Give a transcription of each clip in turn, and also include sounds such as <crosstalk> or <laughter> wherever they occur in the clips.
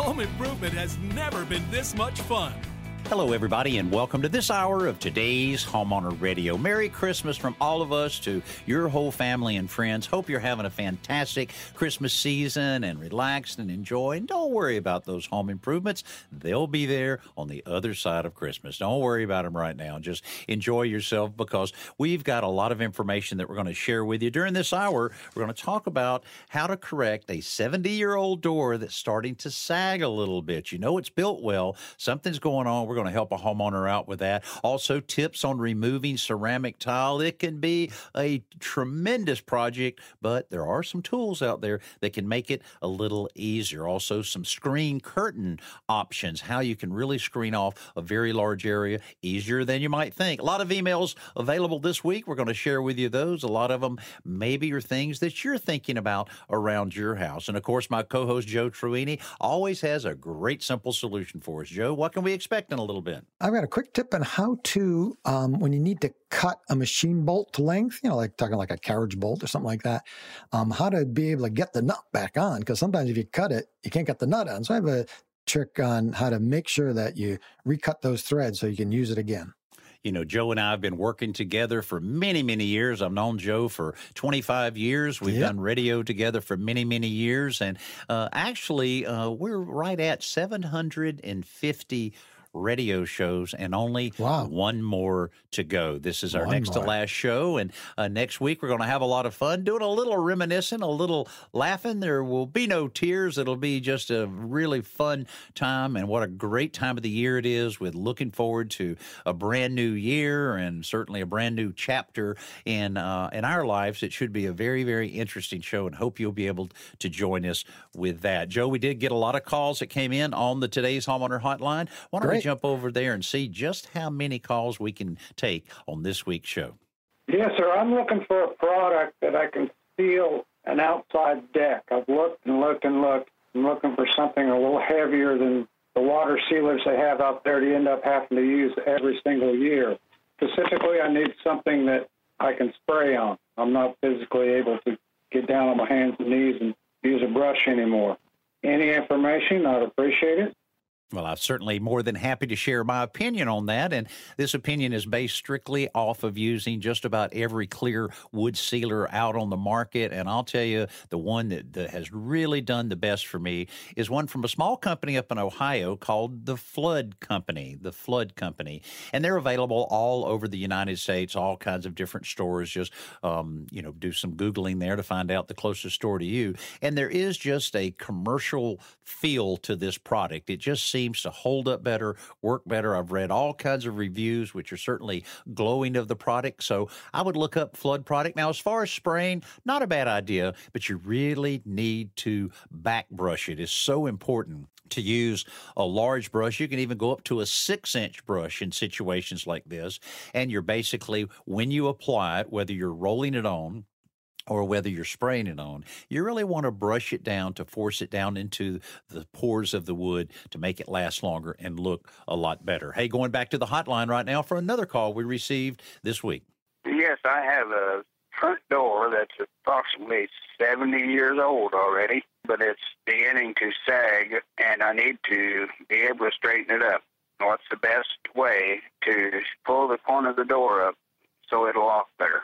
Home improvement has never been this much fun. Hello, everybody, and welcome to this hour of today's Homeowner Radio. Merry Christmas from all of us to your whole family and friends. Hope you're having a fantastic Christmas season and relax and enjoy. And don't worry about those home improvements, they'll be there on the other side of Christmas. Don't worry about them right now. Just enjoy yourself because we've got a lot of information that we're going to share with you. During this hour, we're going to talk about how to correct a 70 year old door that's starting to sag a little bit. You know, it's built well, something's going on. We're going to help a homeowner out with that. Also, tips on removing ceramic tile. It can be a tremendous project, but there are some tools out there that can make it a little easier. Also, some screen curtain options, how you can really screen off a very large area easier than you might think. A lot of emails available this week. We're going to share with you those. A lot of them maybe are things that you're thinking about around your house. And of course, my co host Joe Truini always has a great, simple solution for us. Joe, what can we expect in a little bit? I've got a quick tip on how to, um, when you need to cut a machine bolt to length, you know, like talking like a carriage bolt or something like that, um, how to be able to get the nut back on. Because sometimes if you cut it, you can't get the nut on. So I have a trick on how to make sure that you recut those threads so you can use it again. You know, Joe and I have been working together for many, many years. I've known Joe for 25 years. We've yep. done radio together for many, many years. And uh, actually, uh, we're right at 750 radio shows and only wow. one more to go. This is our one next more. to last show. And uh, next week, we're going to have a lot of fun doing a little reminiscing, a little laughing. There will be no tears. It'll be just a really fun time. And what a great time of the year it is with looking forward to a brand new year and certainly a brand new chapter in, uh, in our lives. It should be a very, very interesting show and hope you'll be able to join us with that. Joe, we did get a lot of calls that came in on the Today's Homeowner Hotline. Why don't Great jump over there and see just how many calls we can take on this week's show. Yes, sir. I'm looking for a product that I can seal an outside deck. I've looked and looked and looked. I'm looking for something a little heavier than the water sealers they have out there to end up having to use every single year. Specifically, I need something that I can spray on. I'm not physically able to get down on my hands and knees and use a brush anymore. Any information, I'd appreciate it. Well, I'm certainly more than happy to share my opinion on that. And this opinion is based strictly off of using just about every clear wood sealer out on the market. And I'll tell you, the one that, that has really done the best for me is one from a small company up in Ohio called the Flood Company. The Flood Company. And they're available all over the United States, all kinds of different stores. Just, um, you know, do some Googling there to find out the closest store to you. And there is just a commercial feel to this product. It just seems seems to hold up better, work better. I've read all kinds of reviews, which are certainly glowing of the product. So I would look up Flood product. Now, as far as spraying, not a bad idea, but you really need to back brush it. It's so important to use a large brush. You can even go up to a six inch brush in situations like this. And you're basically, when you apply it, whether you're rolling it on, or whether you're spraying it on, you really want to brush it down to force it down into the pores of the wood to make it last longer and look a lot better. Hey, going back to the hotline right now for another call we received this week. Yes, I have a front door that's approximately 70 years old already, but it's beginning to sag, and I need to be able to straighten it up. What's the best way to pull the corner of the door up so it'll lock better?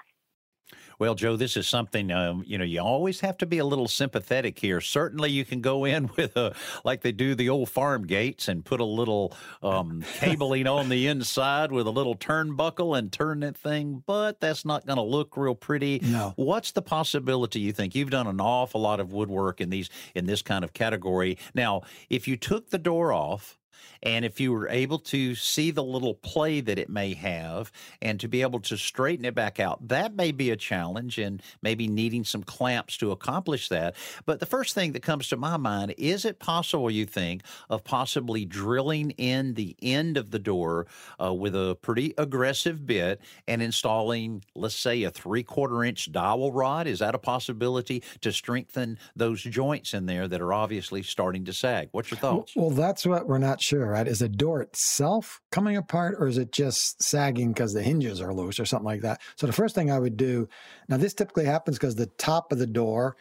Well, Joe, this is something um, you know. You always have to be a little sympathetic here. Certainly, you can go in <laughs> with a like they do the old farm gates and put a little um, cabling on the inside with a little turnbuckle and turn that thing. But that's not going to look real pretty. No. What's the possibility? You think you've done an awful lot of woodwork in these in this kind of category. Now, if you took the door off And if you were able to see the little play that it may have and to be able to straighten it back out, that may be a challenge and maybe needing some clamps to accomplish that. But the first thing that comes to my mind is it possible, you think, of possibly drilling in the end of the door uh, with a pretty aggressive bit and installing, let's say, a three quarter inch dowel rod? Is that a possibility to strengthen those joints in there that are obviously starting to sag? What's your thoughts? Well, that's what we're not sure, right? Is the door itself coming apart or is it just sagging because the hinges are loose or something like that? So the first thing I would do, now this typically happens because the top of the door,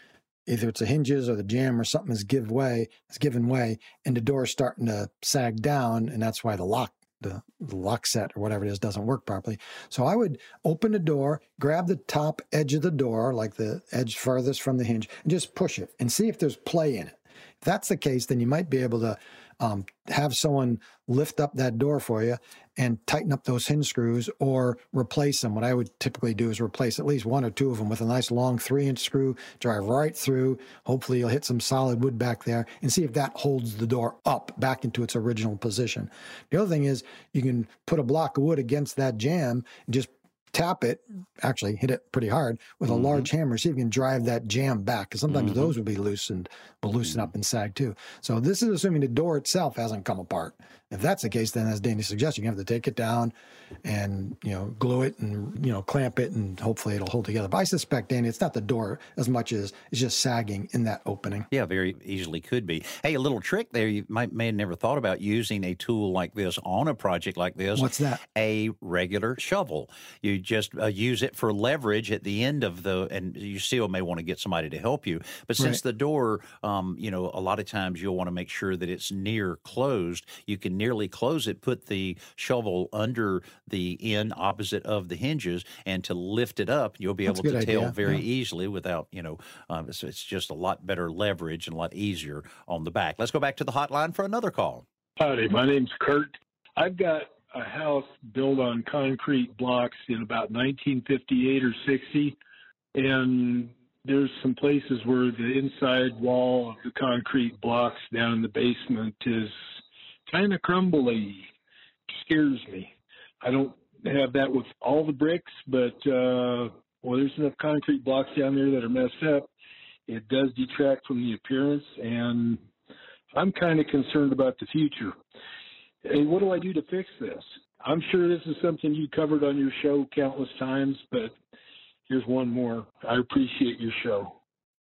either it's the hinges or the jamb or something is give way, is given way, and the door is starting to sag down, and that's why the lock the, the lock set or whatever it is doesn't work properly. So I would open the door, grab the top edge of the door, like the edge furthest from the hinge, and just push it and see if there's play in it. If that's the case, then you might be able to um, have someone lift up that door for you and tighten up those hinge screws or replace them. What I would typically do is replace at least one or two of them with a nice long three inch screw, drive right through. Hopefully, you'll hit some solid wood back there and see if that holds the door up back into its original position. The other thing is you can put a block of wood against that jamb and just tap it, actually hit it pretty hard with mm-hmm. a large hammer, see if you can drive that jamb back. Because sometimes mm-hmm. those would be loosened, will loosen mm-hmm. up and sag too. So this is assuming the door itself hasn't come apart. If that's the case, then as Danny suggests, you have to take it down and you know glue it and you know clamp it and hopefully it'll hold together. But I suspect, Danny, it's not the door as much as it's just sagging in that opening. Yeah, very easily could be. Hey, a little trick there. You might may have never thought about using a tool like this on a project like this. What's that? A regular shovel. You just uh, use it for leverage at the end of the, and you still may want to get somebody to help you. But since right. the door, um, you know, a lot of times you'll want to make sure that it's near closed. You can nearly close it, put the shovel under the end opposite of the hinges, and to lift it up, you'll be That's able to idea. tail very yeah. easily without, you know, um, it's, it's just a lot better leverage and a lot easier on the back. Let's go back to the hotline for another call. Howdy, my name's Kurt. I've got a house built on concrete blocks in about 1958 or 60, and there's some places where the inside wall of the concrete blocks down in the basement is kind of crumbly. Scares me. I don't have that with all the bricks, but uh, well, there's enough concrete blocks down there that are messed up. It does detract from the appearance, and I'm kind of concerned about the future. Hey, what do I do to fix this? I'm sure this is something you covered on your show countless times, but here's one more. I appreciate your show.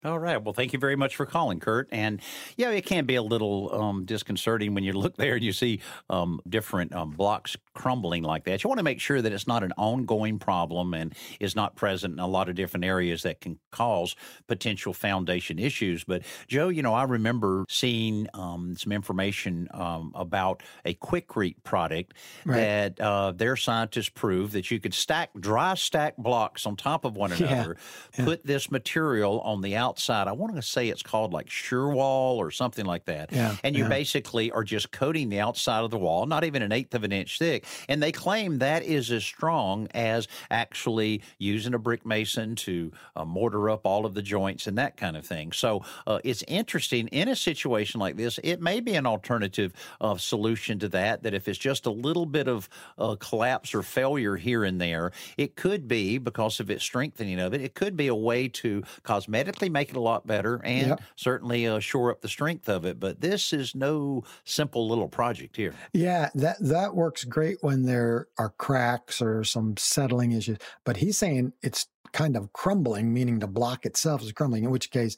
All right. Well, thank you very much for calling, Kurt. And yeah, it can be a little um, disconcerting when you <laughs> look there and you see um, different um, blocks crumbling like that. You want to make sure that it's not an ongoing problem and is not present in a lot of different areas that can cause potential foundation issues. But Joe, you know, I remember seeing um, some information um, about a Quikrete product right. that uh, their scientists proved that you could stack dry stack blocks on top of one <laughs> another, yeah. Yeah. put this material on the outside outside. I want to say it's called like Surewall or something like that. Yeah, and you yeah. basically are just coating the outside of the wall, not even an eighth of an inch thick. And they claim that is as strong as actually using a brick mason to uh, mortar up all of the joints and that kind of thing. So uh, it's interesting in a situation like this. It may be an alternative uh, solution to that. That if it's just a little bit of uh, collapse or failure here and there, it could be because of its strengthening of it. It could be a way to cosmetically make it a lot better and yep. certainly uh, shore up the strength of it. But this is no simple little project here. Yeah, that that works great when there are cracks or some settling issues. But he's saying it's kind of crumbling, meaning the block itself is crumbling. In which case,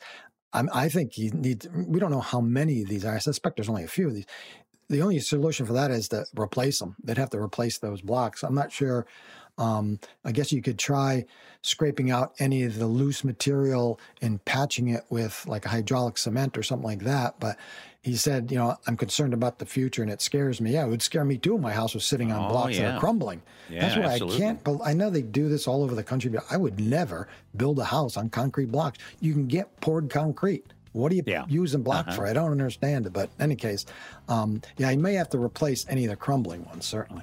I'm, I think he needs. We don't know how many of these are. I suspect there's only a few of these. The only solution for that is to replace them. They'd have to replace those blocks. I'm not sure um, I guess you could try scraping out any of the loose material and patching it with like a hydraulic cement or something like that. But he said, you know, I'm concerned about the future and it scares me. Yeah, it would scare me too. My house was sitting on oh, blocks yeah. that are crumbling. Yeah, That's why absolutely. I can't. I know they do this all over the country, but I would never build a house on concrete blocks. You can get poured concrete. What are you yeah. using block uh-huh. for? I don't understand it. But in any case, um, yeah, you may have to replace any of the crumbling ones, certainly.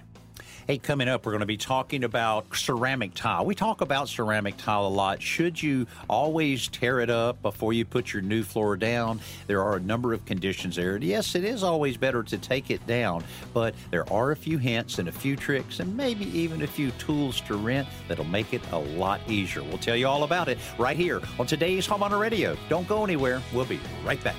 Hey, coming up, we're going to be talking about ceramic tile. We talk about ceramic tile a lot. Should you always tear it up before you put your new floor down? There are a number of conditions there. Yes, it is always better to take it down, but there are a few hints and a few tricks and maybe even a few tools to rent that'll make it a lot easier. We'll tell you all about it right here on today's Homeowner Radio. Don't go anywhere. We'll be right back.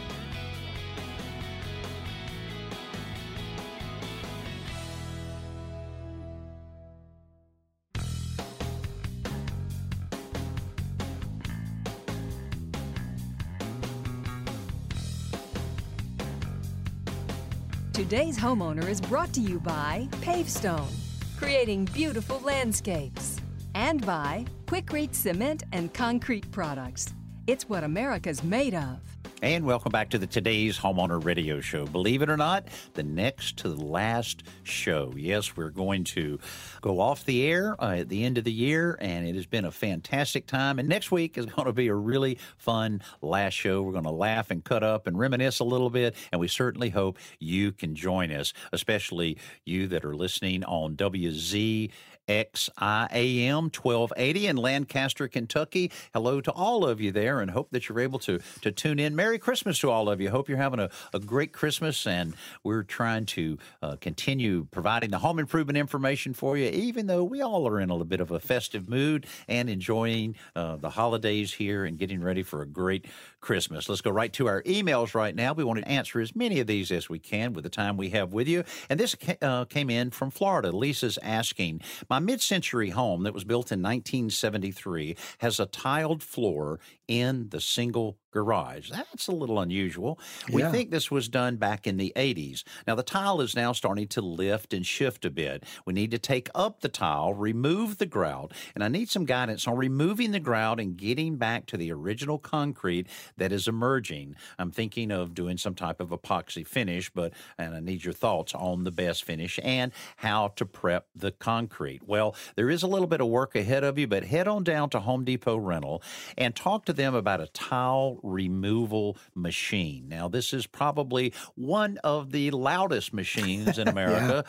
Today's homeowner is brought to you by Pavestone, creating beautiful landscapes, and by Quikrete Cement and Concrete Products. It's what America's made of. And welcome back to the today's homeowner radio show. Believe it or not, the next to the last show. Yes, we're going to go off the air uh, at the end of the year, and it has been a fantastic time. And next week is going to be a really fun last show. We're going to laugh and cut up and reminisce a little bit, and we certainly hope you can join us, especially you that are listening on WZ XIAM 1280 in Lancaster, Kentucky. Hello to all of you there and hope that you're able to, to tune in. Merry Christmas to all of you. Hope you're having a, a great Christmas and we're trying to uh, continue providing the home improvement information for you, even though we all are in a little bit of a festive mood and enjoying uh, the holidays here and getting ready for a great Christmas. Let's go right to our emails right now. We want to answer as many of these as we can with the time we have with you. And this uh, came in from Florida. Lisa's asking, My mid century home that was built in 1973 has a tiled floor in the single garage. That's a little unusual. We Yeah. think this was done back in the 80s. Now, the tile is now starting to lift and shift a bit. We need to take up the tile, remove the grout, and I need some guidance on removing the grout and getting back to the original concrete that is emerging. I'm thinking of doing some type of epoxy finish, but and I need your thoughts on the best finish and how to prep the concrete. Well, there is a little bit of work ahead of you, but head on down to Home Depot Rental and talk to them about a tile removal machine. Now, this is probably one of the loudest machines in <laughs> America.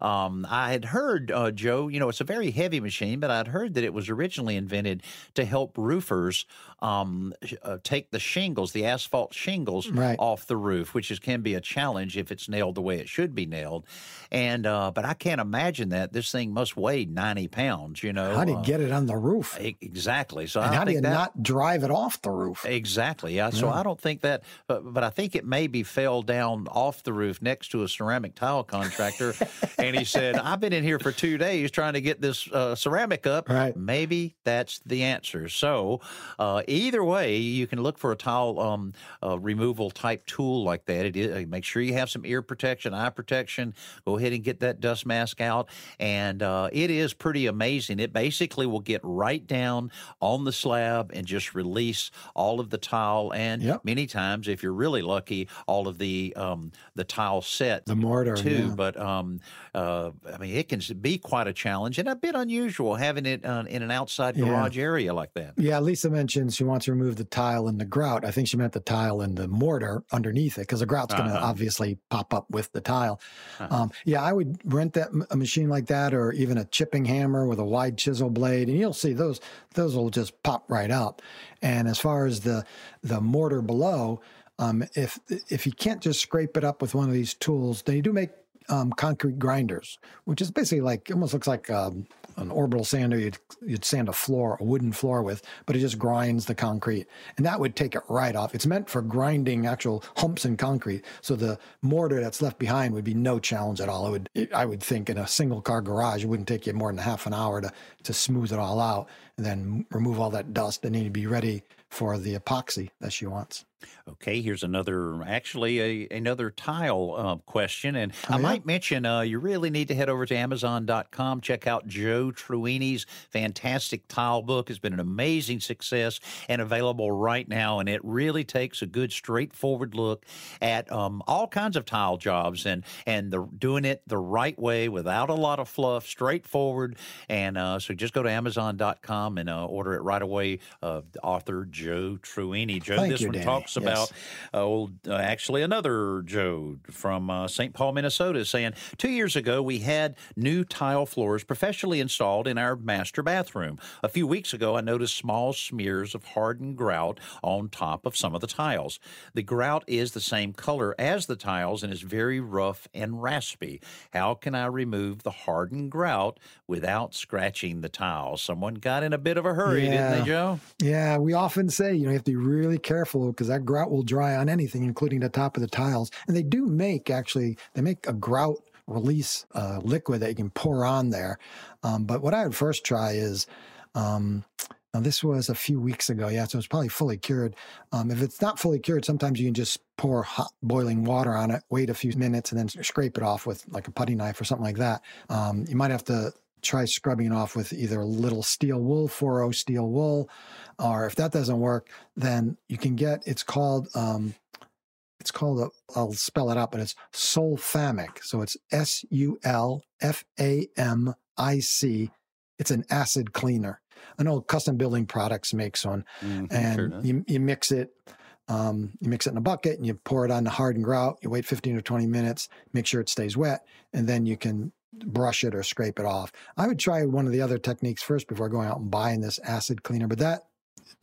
um, I had heard, uh, Joe, you know, it's a very heavy machine, but I'd heard that it was originally invented to help roofers um, uh, take the shingles, the asphalt shingles, Right. off the roof, which is can be a challenge if it's nailed the way it should be nailed. And uh, but I can't imagine that this thing must weigh ninety pounds. You know, How do you Uh, get it on the roof? exactly. So And I how do you that, not drive it off the roof? Exactly. Yeah. So I don't think that, but, but I think it maybe fell down off the roof next to a ceramic tile contractor, and he said, <laughs> "I've been in here for two days trying to get this uh, ceramic up. Right. Maybe that's the answer." So uh, either way, you can look for a tile um, uh, removal type tool like that. It is, uh, make sure you have some ear protection, eye protection. Go ahead and get that dust mask out, and uh, it is pretty amazing. It basically will get right down on the slab and just release all of the tile and Yep. many times, if you're really lucky, all of the um, the tile set The mortar, too. yeah. But um, uh, I mean, it can be quite a challenge and a bit unusual having it uh, in an outside Yeah. garage area like that. Yeah, Lisa mentioned she wants to remove the tile and the grout. I think she meant the tile and the mortar underneath it because the grout's going to Uh-huh. obviously pop up with the tile. Uh-huh. Um, yeah, I would rent that a machine like that, or even a chipping hammer with a wide chisel blade, and you'll see those those will just pop right up. And as far as the the mortar below, um, if if you can't just scrape it up with one of these tools, they do make um, concrete grinders, which is basically like almost looks like um, an orbital sander you'd you'd sand a floor, a wooden floor with, but it just grinds the concrete, and that would take it right off. It's meant for grinding actual humps in concrete, so the mortar that's left behind would be no challenge at all. It would, it, I would think, in a single car garage, it wouldn't take you more than half an hour to to smooth it all out, and then remove all that dust, and then you'd be ready for the epoxy that she wants. Okay, here's another, actually, a, another tile uh, question. And I Oh, yeah? might mention uh, you really need to head over to Amazon.com, check out Joe Truini's fantastic tile book. It's been an amazing success and available right now. And it really takes a good, straightforward look at um, all kinds of tile jobs and, and the, doing it the right way without a lot of fluff, straightforward. And uh, so just go to Amazon.com and uh, order it right away. Uh, author Joe Truini. Joe, Thank this you, one Danny. talks us about uh, old, uh, actually another Joe from uh, St. Paul, Minnesota, saying two years ago we had new tile floors professionally installed in our master bathroom. A few weeks ago, I noticed small smears of hardened grout on top of some of the tiles. The grout is the same color as the tiles and is very rough and raspy. How can I remove the hardened grout without scratching the tiles? Someone got in a bit of a hurry, didn't they, Joe? Yeah, we often say, you know, you have to be really careful because that grout will dry on anything, including the top of the tiles. And they do make, actually, they make a grout release uh, liquid that you can pour on there. Um, but what I would first try is, um, now this was a few weeks ago, yeah, so it's probably fully cured. Um, if it's not fully cured, sometimes you can just pour hot boiling water on it, wait a few minutes, and then scrape it off with like a putty knife or something like that. Um, you might have to try scrubbing it off with either a little steel wool, 4 steel wool, or if that doesn't work, then you can get it's called um, it's called a, I'll spell it out, but it's Sulfamic. So it's S U L F A M I C. It's an acid cleaner. I know Custom Building Products makes one, mm-hmm, and sure you you mix it. Um, you mix it in a bucket and you pour it on the hardened grout. You wait 15 or 20 minutes, make sure it stays wet, and then you can brush it or scrape it off. I would try one of the other techniques first before going out and buying this acid cleaner, but that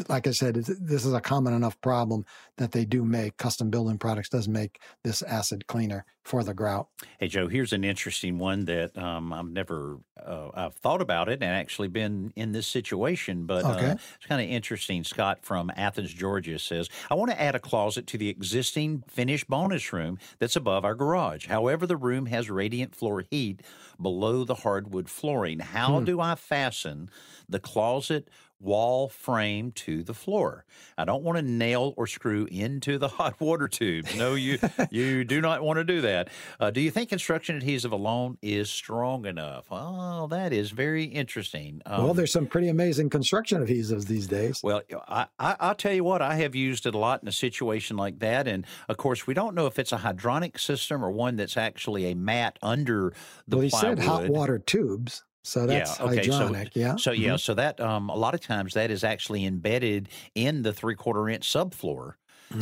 like I said, this is a common enough problem that they do make custom building products does make this acid cleaner for the grout. Hey Joe, here's an interesting one that um, I've never uh, I've thought about it and actually been in this situation, but uh, okay. uh, it's kind of interesting. Scott from Athens, Georgia says, "I want to add a closet to the existing finished bonus room that's above our garage. However, the room has radiant floor heat below the hardwood flooring. How hmm. do I fasten the closet wall frame to the floor. I don't want to nail or screw into the <laughs> hot water tubes. No, you <laughs> you do not want to do that. Uh, do you think construction adhesive alone is strong enough? Oh, that is very interesting. Um, well, there's some pretty amazing construction adhesives these days. Well, I, I, I'll tell you what, I have used it a lot in a situation like that. And of course, we don't know if it's a hydronic system or one that's actually a mat under the well, he plywood. said hot water tubes. So that's yeah, okay. hydronic, so, yeah. So yeah, mm-hmm. so that um, a lot of times that is actually embedded in the three quarter inch subfloor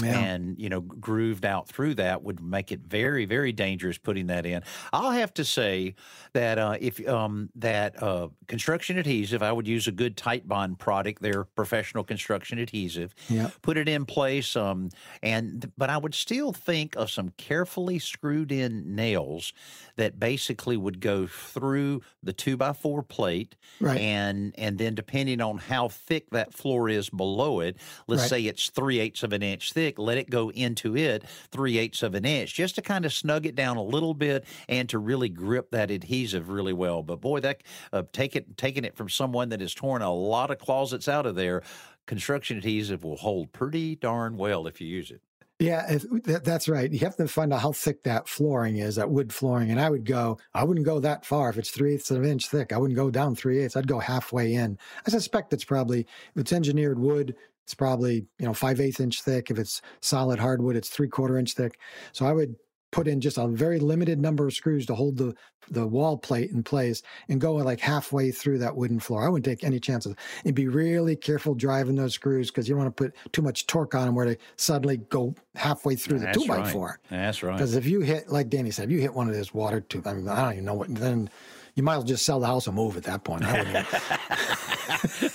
yeah. and you know grooved out through that would make it very very dangerous putting that in i'll have to say that uh, if um, that uh, construction adhesive i would use a good Titebond product their professional construction adhesive yeah. put it in place um, and but i would still think of some carefully screwed in nails that basically would go through the two by four plate right. and and then depending on how thick that floor is below it let's right. say it's three eighths of an inch thick, let it go into it three eighths of an inch just to kind of snug it down a little bit and to really grip that adhesive really well. But boy, that uh, take it, taking it from someone that has torn a lot of closets out of there, construction adhesive will hold pretty darn well if you use it. Yeah, if, that, that's right. You have to find out how thick that flooring is, that wood flooring. And I would go, I wouldn't go that far. If it's three eighths of an inch thick, I wouldn't go down three eighths. I'd go halfway in. I suspect it's probably, if it's engineered wood, it's probably, you know, five eighths inch thick. If it's solid hardwood, it's three quarter inch thick. So I would put in just a very limited number of screws to hold the the wall plate in place and go uh, like halfway through that wooden floor. I wouldn't take any chances and be really careful driving those screws because you don't want to put too much torque on them where they suddenly go halfway through the two right. by four. That's right. Because if you hit, like Danny said, if you hit one of those water tubes, I mean, I don't even know what, then you might as well just sell the house and move at that point.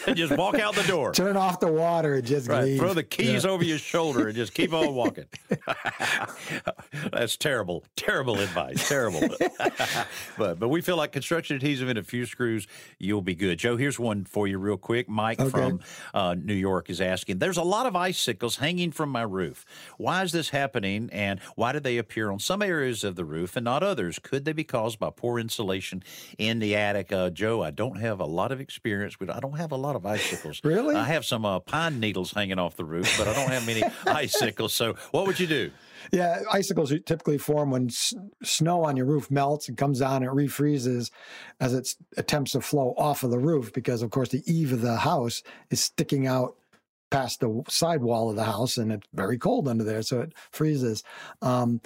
<laughs> just walk out the door. Turn off the water and just right. leave. Throw the keys yeah. over your shoulder and just keep on walking. <laughs> That's terrible, terrible advice. Terrible. <laughs> but but we feel like construction adhesive and a few screws, you'll be good. Joe, here's one for you real quick. Mike okay. from uh, New York is asking, there's a lot of icicles hanging from my roof. Why is this happening and why do they appear on some areas of the roof and not others? Could they be caused by poor insulation in the attic. Uh, Joe, I don't have a lot of experience with. I don't have a lot of icicles. really? I have some uh, pine needles hanging off the roof, but I don't have many <laughs> icicles. So, what would you do? Yeah, icicles typically form when s- snow on your roof melts and comes down and it refreezes as it attempts to flow off of the roof because, of course, the eave of the house is sticking out past the side wall of the house and it's very cold under there, so it freezes. Um,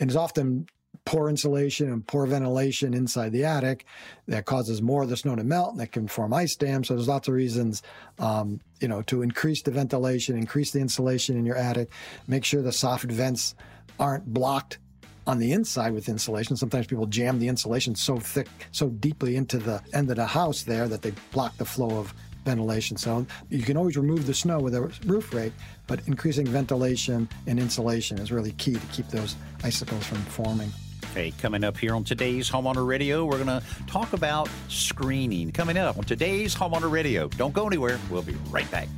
and it's often poor insulation and poor ventilation inside the attic that causes more of the snow to melt and that can form ice dams. So there's lots of reasons, um, you know, to increase the ventilation, increase the insulation in your attic, make sure the soffit vents aren't blocked on the inside with insulation. Sometimes people jam the insulation so thick, so deeply into the end of the house there that they block the flow of ventilation. So you can always remove the snow with a roof rake, but increasing ventilation and insulation is really key to keep those icicles from forming. Okay, coming up here on today's Homeowner Radio, we're going to talk about screening. Coming up on today's Homeowner Radio. Don't go anywhere. We'll be right back.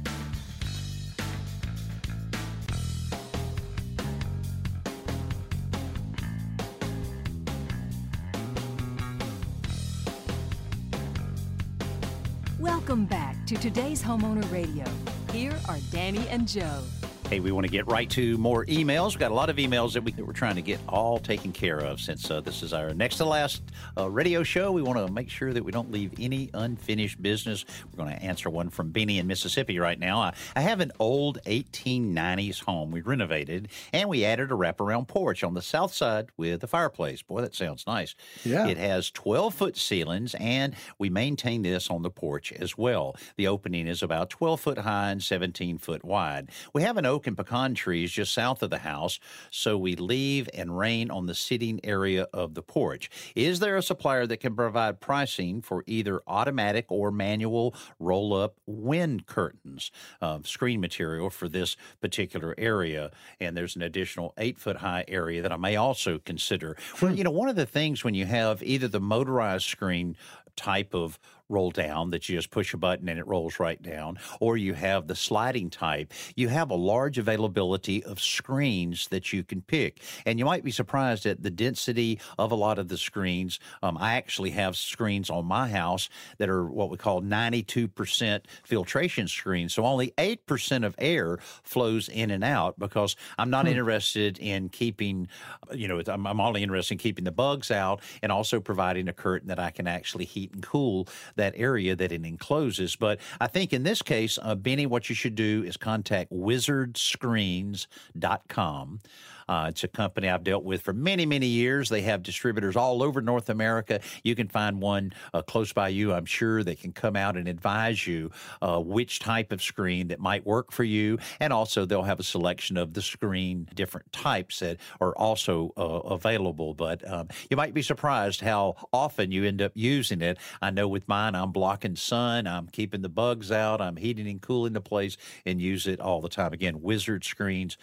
Welcome back to today's Homeowner Radio. Here are Danny and Joe. Hey, we want to get right to more emails. We've got a lot of emails that, we, that we're trying to get all taken care of since uh, this is our next to last uh, radio show. We want to make sure that we don't leave any unfinished business. We're going to answer one from Beanie in Mississippi right now. I, I have an old 1890s home we renovated, and we added a wraparound porch on the south side with a fireplace. Boy, that sounds nice. Yeah. It has 12 foot ceilings, and we maintain this on the porch as well. The opening is about 12 foot high and 17 foot wide. We have an oak and pecan trees just south of the house, so we leave and rain on the sitting area of the porch. Is there a supplier that can provide pricing for either automatic or manual roll up wind curtains, uh, screen material for this particular area? And there's an additional eight foot high area that I may also consider. Well, you know, one of the things when you have either the motorized screen type of roll down that you just push a button and it rolls right down, or you have the sliding type, you have a large availability of screens that you can pick. And you might be surprised at the density of a lot of the screens. Um, I actually have screens on my house that are what we call 92% filtration screens. So only 8% of air flows in and out because I'm not interested in keeping, you know, I'm, I'm only interested in keeping the bugs out and also providing a curtain that I can actually heat and cool that area that it encloses. But I think in this case, uh, Benny, what you should do is contact wizardscreens.com. Uh, it's a company I've dealt with for many, many years. They have distributors all over North America. You can find one uh, close by you, I'm sure, that can come out and advise you uh, which type of screen that might work for you. And also, they'll have a selection of the screen, different types that are also uh, available. But um, you might be surprised how often you end up using it. I know with mine, I'm blocking sun, I'm keeping the bugs out, I'm heating and cooling the place, and use it all the time. Again, Wizard Screens.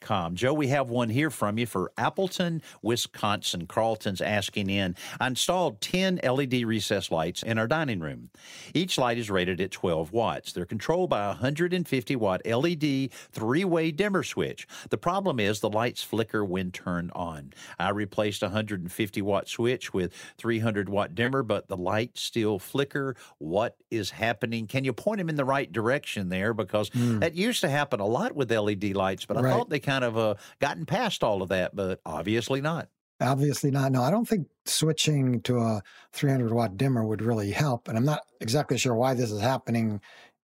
Com. Joe, we have one here from you for Appleton, Wisconsin. Carlton's asking in. I installed 10 LED recess lights in our dining room. Each light is rated at 12 watts. They're controlled by a 150 watt LED three way dimmer switch. The problem is the lights flicker when turned on. I replaced a 150 watt switch with 300 watt dimmer, but the lights still flicker. What is happening? Can you point them in the right direction there? Because mm. that used to happen a lot with LED lights, but I right thought they kind of uh, gotten past all of that, but obviously not. Obviously not. No, I don't think switching to a 300 watt dimmer would really help. And I'm not exactly sure why this is happening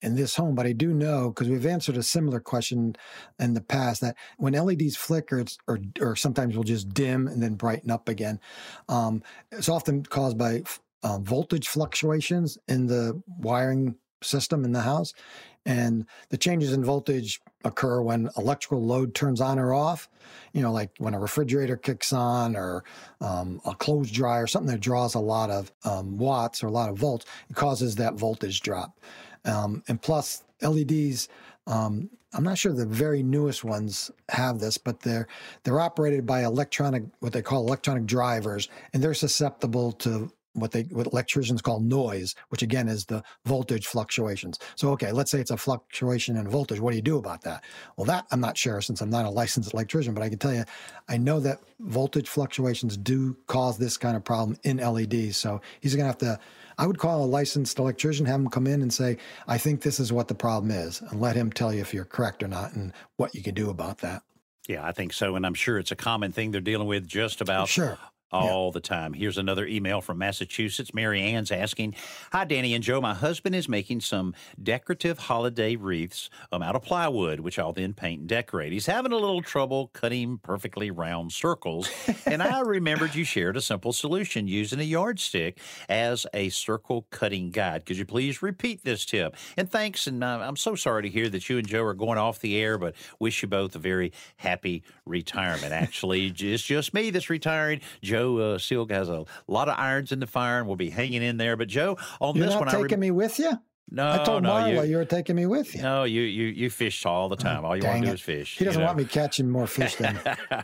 in this home, but I do know because we've answered a similar question in the past that when LEDs flicker or, or sometimes will just dim and then brighten up again, um, it's often caused by um, voltage fluctuations in the wiring system in the house. And the changes in voltage occur when electrical load turns on or off, you know, like when a refrigerator kicks on or um, a clothes dryer, something that draws a lot of um, watts or a lot of volts, it causes that voltage drop. Um, and plus, LEDs, um, I'm not sure the very newest ones have this, but they're they're operated by electronic, what they call electronic drivers, and they're susceptible to what they what electricians call noise, which again is the voltage fluctuations. So okay, let's say it's a fluctuation in voltage. What do you do about that? Well, that I'm not sure since I'm not a licensed electrician, but I can tell you, I know that voltage fluctuations do cause this kind of problem in LEDs. So he's going to have to. I would call a licensed electrician, have him come in and say, I think this is what the problem is, and let him tell you if you're correct or not and what you can do about that. Yeah, I think so. And I'm sure it's a common thing they're dealing with just about sure all the time. Here's another email from Massachusetts. Mary Ann's asking Hi, Danny and Joe. My husband is making some decorative holiday wreaths um, out of plywood, which I'll then paint and decorate. He's having a little trouble cutting perfectly round circles. and I <laughs> remembered you shared a simple solution using a yardstick as a circle cutting guide. Could you please repeat this tip? And thanks. And uh, I'm so sorry to hear that you and Joe are going off the air, but wish you both a very happy retirement. Actually, it's just me that's retiring. Joe Joe uh, Silk has a lot of irons in the fire and we'll be hanging in there. But Joe, on You're this not one, taking I re- me with you. No, I told no, Marla you, you, were taking me with you. No, you you you fish all the time. All you want to do is fish. He doesn't you know? want me catching more fish than.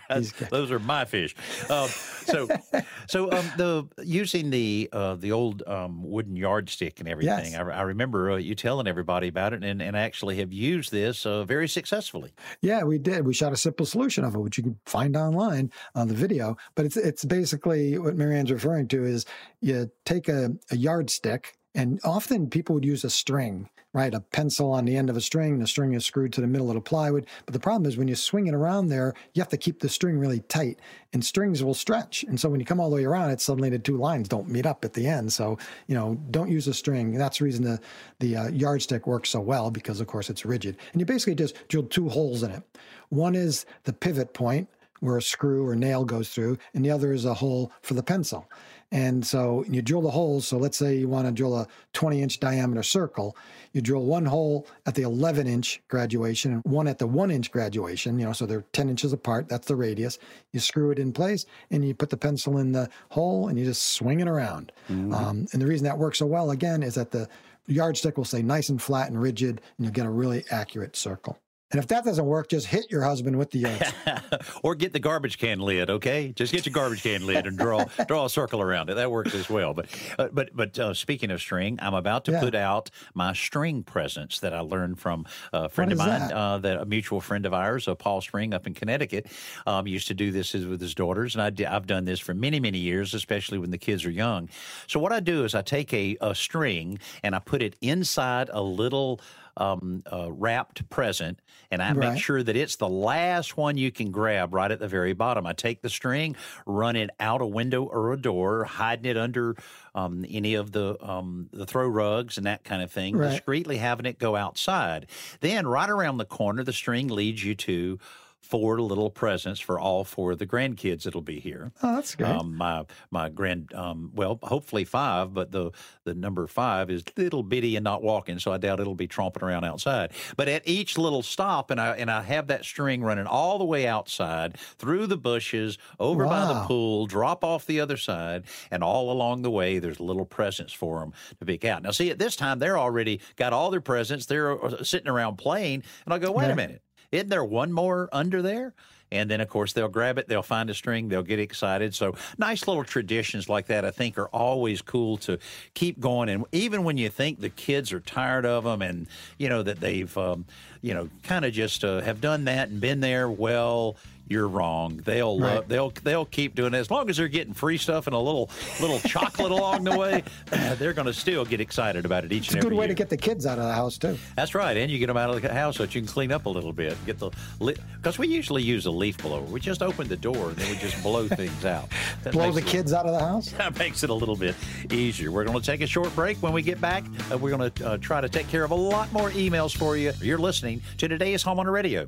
<laughs> Those are my fish. Um, so, <laughs> so um, the using the uh, the old um, wooden yardstick and everything. Yes. I, I remember uh, you telling everybody about it, and, and actually have used this uh, very successfully. Yeah, we did. We shot a simple solution of it, which you can find online on the video. But it's it's basically what Marianne's referring to is you take a, a yardstick, and often people would use a string, right? A pencil on the end of a string. The string is screwed to the middle of the plywood. But the problem is when you swing it around there, you have to keep the string really tight, and strings will stretch. And so when you come all the way around, it suddenly the two lines don't meet up at the end. So you know, don't use a string. That's the reason the the uh, yardstick works so well because of course it's rigid. And you basically just drill two holes in it. One is the pivot point where a screw or nail goes through, and the other is a hole for the pencil. And so you drill the holes. So let's say you want to drill a 20 inch diameter circle. You drill one hole at the 11 inch graduation and one at the one inch graduation, you know, so they're 10 inches apart. That's the radius. You screw it in place and you put the pencil in the hole and you just swing it around. Um, and the reason that works so well, again, is that the yardstick will stay nice and flat and rigid and you'll get a really accurate circle. And if that doesn't work, just hit your husband with the yardstick. <laughs> or get the garbage can lid. Okay, just get your garbage can lid and draw <laughs> draw a circle around it. That works as well. But uh, but but uh, speaking of string, I'm about to Yeah. put out my string presents that I learned from a friend of mine, that? uh, that a mutual friend of ours, uh, Paul Spring, up in Connecticut, um, used to do this with his daughters, and I di- I've done this for many many years, especially when the kids are young. So what I do is I take a, a string and I put it inside a little um, uh, wrapped present, and I Right. make sure that it's the last one you can grab right at the very bottom. I take the string, run it out a window or a door, hiding it under um, any of the um, the throw rugs and that kind of thing, Right. discreetly having it go outside. Then, right around the corner, the string leads you to four little presents for all four of the grandkids that'll be here. Oh, that's great. Um, my my grand, um, well, hopefully five, but the the number five is little bitty and not walking, so I doubt it'll be tromping around outside. But at each little stop, and I and I have that string running all the way outside through the bushes, over by the pool, drop off the other side, and all along the way there's little presents for them to pick out. Now, see, at this time they're already got all their presents. They're uh, sitting around playing, and I go, wait Yeah. a minute. Isn't there one more under there? And then, of course, they'll grab it, they'll find a string, they'll get excited. So, nice little traditions like that, I think, are always cool to keep going. And even when you think the kids are tired of them and, you know, that they've, um, you know, kind of just uh, have done that and been there, well, you're wrong. They'll Right. love, they'll they'll keep doing it as long as they're getting free stuff and a little little chocolate along the way. <clears throat> They're going to still get excited about it each it's a good way year. to get the kids out of the house, too. That's right, and you get them out of the house so that you can clean up a little bit. Get the because we usually use a leaf blower. We just open the door and then we just blow things out. <laughs> That Blow the it- kids out of the house. <laughs> That makes it a little bit easier. We're going to take a short break. When we get back, uh, we're going to uh, try to take care of a lot more emails for you. You're listening to today's Homeowner Radio.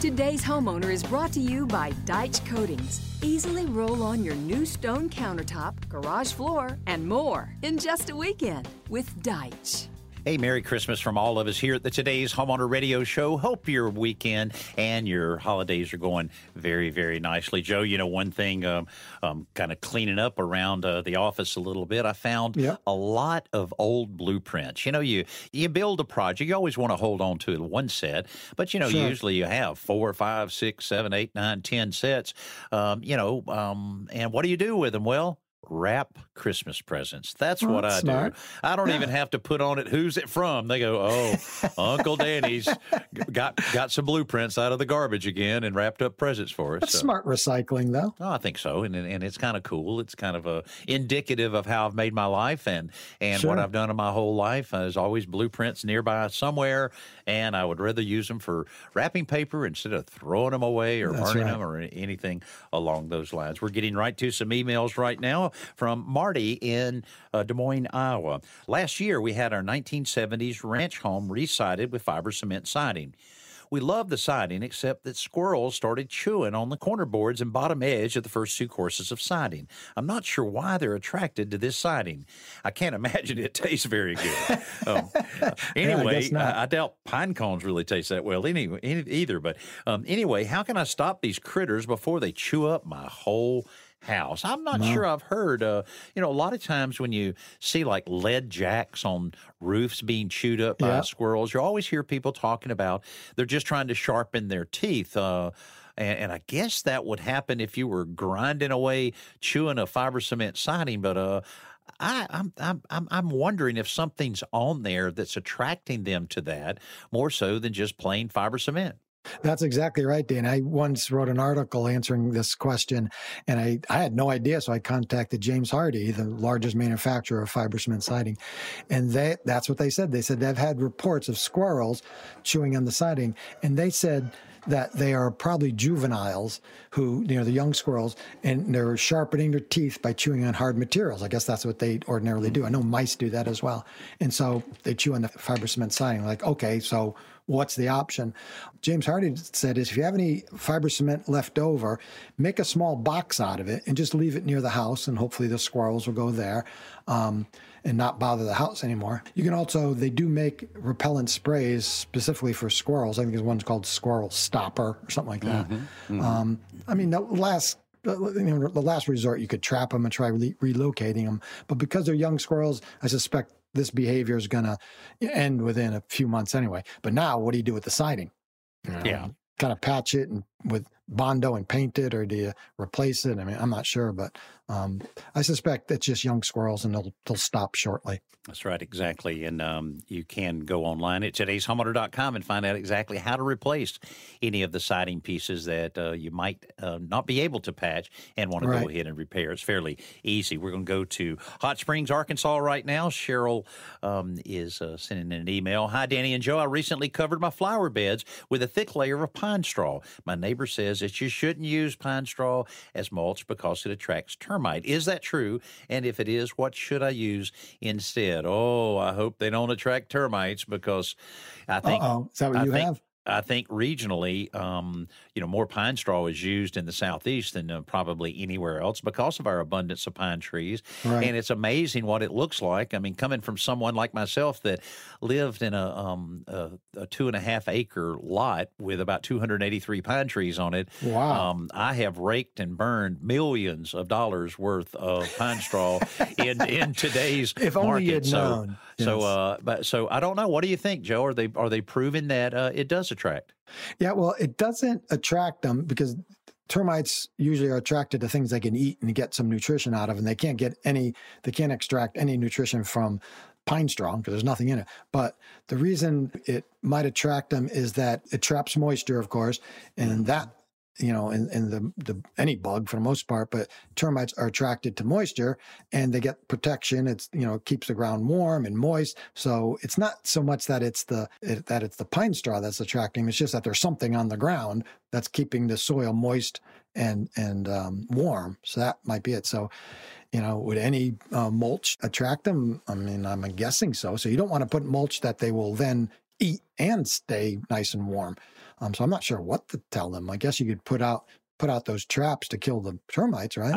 Today's homeowner is brought to you by Daich Coatings. Easily roll on your new stone countertop, garage floor, and more in just a weekend with Deitch. Hey, Merry Christmas from all of us here at the Today's Homeowner Radio Show. Hope your weekend and your holidays are going very, very nicely. Joe, you know, one thing, um, um, kind of cleaning up around uh, the office a little bit, I found Yeah. a lot of old blueprints. You know, you you build a project, you always want to hold on to one set, but you know, Sure. usually you have four, five, six, seven, eight, nine, ten sets. Um, you know, um, and what do you do with them? Well, wrap Christmas presents. That's what that's I smart. do. I don't Yeah. even have to put on it who's it from. They go, "Oh, Uncle Danny's got got some blueprints out of the garbage again and wrapped up presents for us." That's So- smart recycling, though. Oh, I think so, and and it's kind of cool. It's kind of a indicative of how I've made my life and and what I've done in my whole life. Uh, There's always blueprints nearby somewhere, and I would rather use them for wrapping paper instead of throwing them away or That's burning right. them or anything along those lines. We're getting right to some emails right now from Marty in uh, Des Moines, Iowa. Last year, we had our 1970s ranch home re-sided with fiber cement siding. We loved the siding, except that squirrels started chewing on the corner boards and bottom edge of the first two courses of siding. I'm not sure why they're attracted to this siding. I can't <laughs> imagine it tastes very good. Um, <laughs> anyway, guess not. I, I doubt pine cones really taste that well anyway, any, either. But um, anyway, how can I stop these critters before they chew up my whole house? I'm not sure I've heard. Uh, you know, a lot of times when you see like lead jacks on roofs being chewed up by squirrels, you always hear people talking about they're just trying to sharpen their teeth. Uh, and, and I guess that would happen if you were grinding away, chewing a fiber cement siding. But uh, I, I'm, I'm, I'm, I'm wondering if something's on there that's attracting them to that more so than just plain fiber cement. That's exactly right, Dan. I once wrote an article answering this question, and I, I had no idea. So I contacted James Hardie, the largest manufacturer of fiber cement siding. And they, that's what they said. They said they've had reports of squirrels chewing on the siding. And they said that they are probably juveniles who, you know, the young squirrels, and they're sharpening their teeth by chewing on hard materials. I guess that's what they ordinarily do. I know mice do that as well. And so they chew on the fiber cement siding. Like, okay, so what's the option? James Hardie said is if you have any fiber cement left over, make a small box out of it and just leave it near the house, and hopefully the squirrels will go there. Um, and not bother the house anymore. You can also, they do make repellent sprays specifically for squirrels. I think there's one's called Squirrel Stopper or something like that. Um, I mean, the last you know, the last resort, you could trap them and try re- relocating them. But because they're young squirrels, I suspect this behavior is going to end within a few months anyway. But now, what do you do with the siding? You know, Yeah. Kind of patch it and with Bondo and paint it, or do you replace it? I mean, I'm not sure, but um, I suspect it's just young squirrels and they'll they'll stop shortly. That's right, exactly. And um, you can go online at today'shomeowner.com and find out exactly how to replace any of the siding pieces that uh, you might uh, not be able to patch and want to go ahead and repair. It's fairly easy. We're going to go to Hot Springs, Arkansas right now. Cheryl um, is uh, sending an email. Hi, Danny and Joe. I recently covered my flower beds with a thick layer of pine straw. My neighbor says that you shouldn't use pine straw as mulch because it attracts termite. Is that true? And if it is, what should I use instead? Oh, I hope they don't attract termites because I think. oh, is that what I you think- have? I think regionally, um, you know, more pine straw is used in the southeast than uh, probably anywhere else because of our abundance of pine trees. Right. And it's amazing what it looks like. I mean, coming from someone like myself that lived in a, um, a, a two and a half acre lot with about 283 pine trees on it. Wow. Um, I have raked and burned millions of dollars worth of pine straw in in today's <laughs> If only market. you'd so, known. so, Yes. uh, but so I don't know. What do you think, Joe? Are they are they proving that uh, it does attract? Yeah, well, it doesn't attract them because termites usually are attracted to things they can eat and get some nutrition out of, and they can't get any, they can't extract any nutrition from pine straw because there's nothing in it. But the reason it might attract them is that it traps moisture, of course, and mm. that you know, in, in the, the any bug for the most part, but termites are attracted to moisture and they get protection. It's you know keeps the ground warm and moist. So it's not so much that it's the it, that it's the pine straw that's attracting. It's just that there's something on the ground that's keeping the soil moist and and um, warm. So that might be it. So you know, would any uh, mulch attract them? I mean, I'm guessing so. So you don't want to put mulch that they will then eat and stay nice and warm. Um, so I'm not sure what to tell them. I guess you could put out put out those traps to kill the termites, right?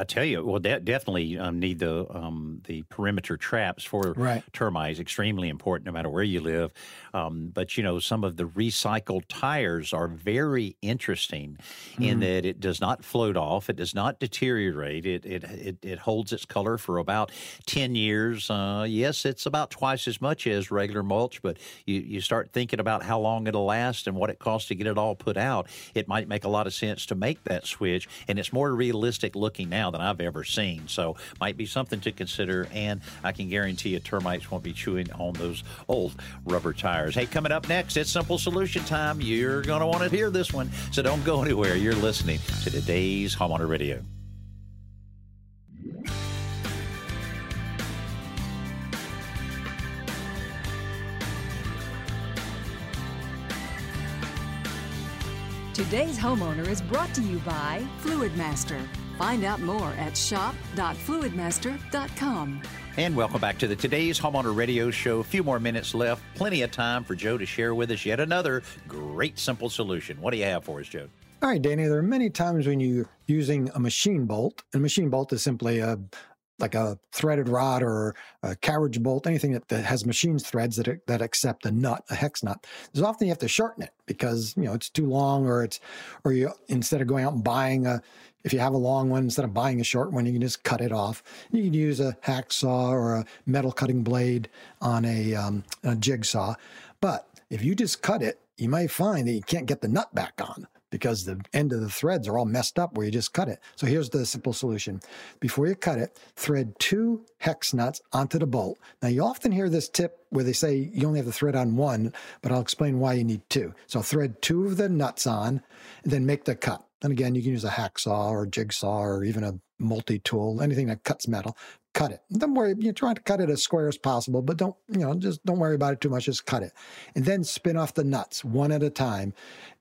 I, tell you, well, de- definitely um, need the um, the perimeter traps for Right. termites. Extremely important, no matter where you live. Um, but you know, some of the recycled tires are very interesting in that it does not float off, it does not deteriorate. It it it, it holds its color for about ten years. Uh, yes, it's about twice as much as regular mulch, but you you start thinking about how long it'll last and what it costs to get it all put out. It might make a lot of sense to make that switch, and it's more realistic looking now now than I've ever seen. So might be something to consider. And I can guarantee you termites won't be chewing on those old rubber tires. Hey, coming up next, it's Simple Solution time. You're going to want to hear this one. So don't go anywhere. You're listening to today's Homeowner Radio. Today's homeowner is brought to you by Fluidmaster. Find out more at shop.fluidmaster.com. And welcome back to the Today's Homeowner Radio Show. A few more minutes left. Plenty of time for Joe to share with us yet another great simple solution. What do you have for us, Joe? All right, Danny, there are many times when you're using a machine bolt. And a machine bolt is simply a like a threaded rod or a carriage bolt, anything that, that has machine threads that that accept a nut, a hex nut. There's often you have to shorten it because you know it's too long, or it's or you instead of going out and buying a if you have a long one instead of buying a short one, you can just cut it off. You can use a hacksaw or a metal cutting blade on a, um, a jigsaw, but if you just cut it, you might find that you can't get the nut back on because the end of the threads are all messed up where you just cut it. So here's the simple solution. Before you cut it, thread two hex nuts onto the bolt. Now you often hear this tip where they say you only have to thread on one, but I'll explain why you need two. So thread two of the nuts on, and then make the cut. And again, you can use a hacksaw or a jigsaw or even a multi-tool, anything that cuts metal. Cut it. Don't worry, you're trying to cut it as square as possible, but don't, you know, just don't worry about it too much. Just cut it. And then spin off the nuts one at a time.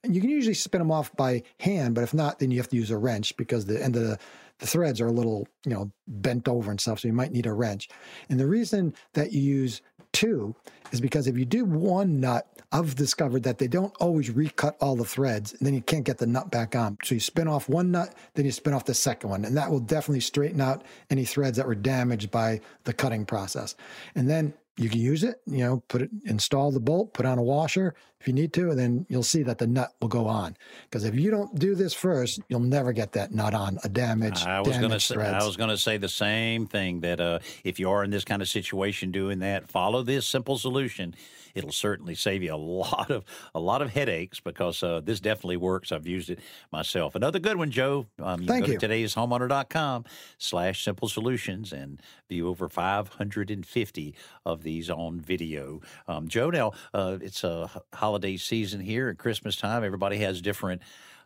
And you can usually spin them off by hand, but if not, then you have to use a wrench because the end of the, the threads are a little, you know, bent over and stuff. So you might need a wrench. And the reason that you use two is because if you do one nut, I've discovered that they don't always recut all the threads and then you can't get the nut back on. So you spin off one nut, then you spin off the second one, and that will definitely straighten out any threads that were damaged by the cutting process. And then you can use it, you know, put it, install the bolt, put on a washer if you need to, and then you'll see that the nut will go on. Because if you don't do this first, you'll never get that nut on a damaged. I was going to say, I was going to say the same thing that uh, if you are in this kind of situation doing that, follow this simple solution. It'll certainly save you a <laughs> lot of a lot of headaches because uh, this definitely works. I've used it myself. Another good one, Joe. Um, you Thank go you. to today'shomeowner.com slash simple solutions and view over 550 of these on video. Um, Joe, now uh, it's a holiday season here at Christmas time. Everybody has different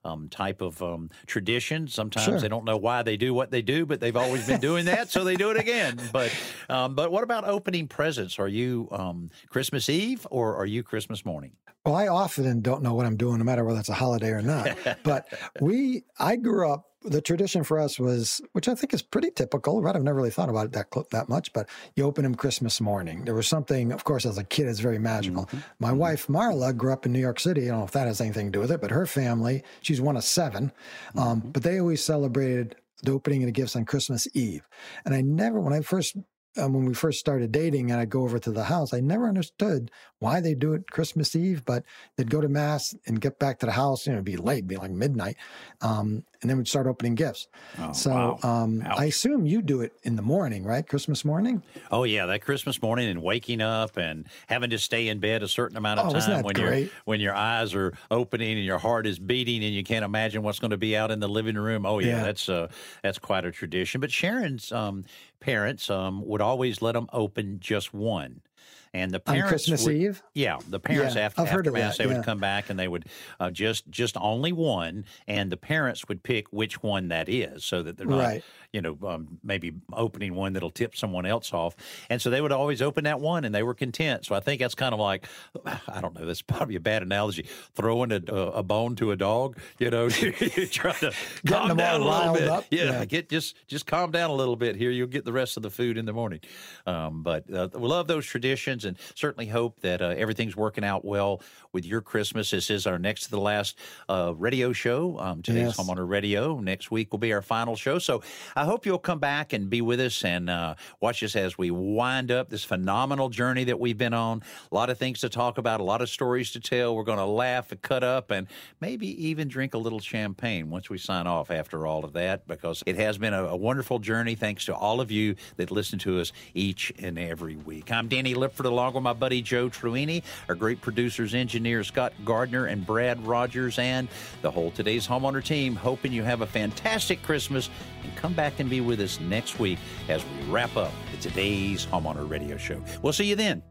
um, type of um, tradition. Sometimes Sure. they don't know why they do what they do, but they've always been doing that, so they do it again. But um, but what about opening presents? Are you um, Christmas Eve or are you Christmas morning? Well, I often don't know what I'm doing, no matter whether it's a holiday or not. but we, I grew up. The tradition for us was, which I think is pretty typical. Right, I've never really thought about it that that much. But you open them Christmas morning. There was something, of course, as a kid, it's very magical. My wife Marla grew up in New York City. I don't know if that has anything to do with it, but her family, she's one of 7 um, but they always celebrated the opening of the gifts on Christmas Eve. And I never, when I first um, when we first started dating and I'd go over to the house, I never understood why they do it Christmas Eve, but they'd go to mass and get back to the house, you know, it'd be late, it'd be like midnight. Um, and then we'd start opening gifts. Oh, so wow. um, I assume you do it in the morning, right? Christmas morning? Oh yeah, that Christmas morning and waking up and having to stay in bed a certain amount of Oh, time when your when your eyes are opening and your heart is beating and you can't imagine what's going to be out in the living room. Oh yeah, Yeah. that's uh that's quite a tradition. But Sharon's um, parents um, would always let them open just one. And the On parents Christmas would- Eve? yeah, the parents Yeah, after, I've after mass that, they yeah. would come back and they would uh, just just only one, and the parents would pick which one that is, so that they're not Right. you know, um, maybe opening one that'll tip someone else off. And so they would always open that one and they were content. So I think that's kind of like, <sighs> I don't know, that's probably a bad analogy, throwing a, a, bone to a dog, you know, <laughs> trying to calm them down a little bit. up. Yeah, Yeah. get just just calm down a little bit here. You'll get the rest of the food in the morning. Um, but uh, we love those traditions and certainly hope that uh, everything's working out well with your Christmas. This is our next to the last uh, radio show. Um, today's Yes. Homeowner Radio. Next week will be our final show. So I hope you'll come back and be with us and uh, watch us as we wind up this phenomenal journey that we've been on. A lot of things to talk about, a lot of stories to tell. We're going to laugh and cut up and maybe even drink a little champagne once we sign off after all of that because it has been a, a wonderful journey. Thanks to all of you that listen to us each and every week. I'm Danny Lipford along with my buddy Joe Truini, our great producers, engineers Scott Gardner and Brad Rogers, and the whole Today's Homeowner team, hoping you have a fantastic Christmas and come back and be with us next week as we wrap up Today's Homeowner Radio Show. We'll see you then.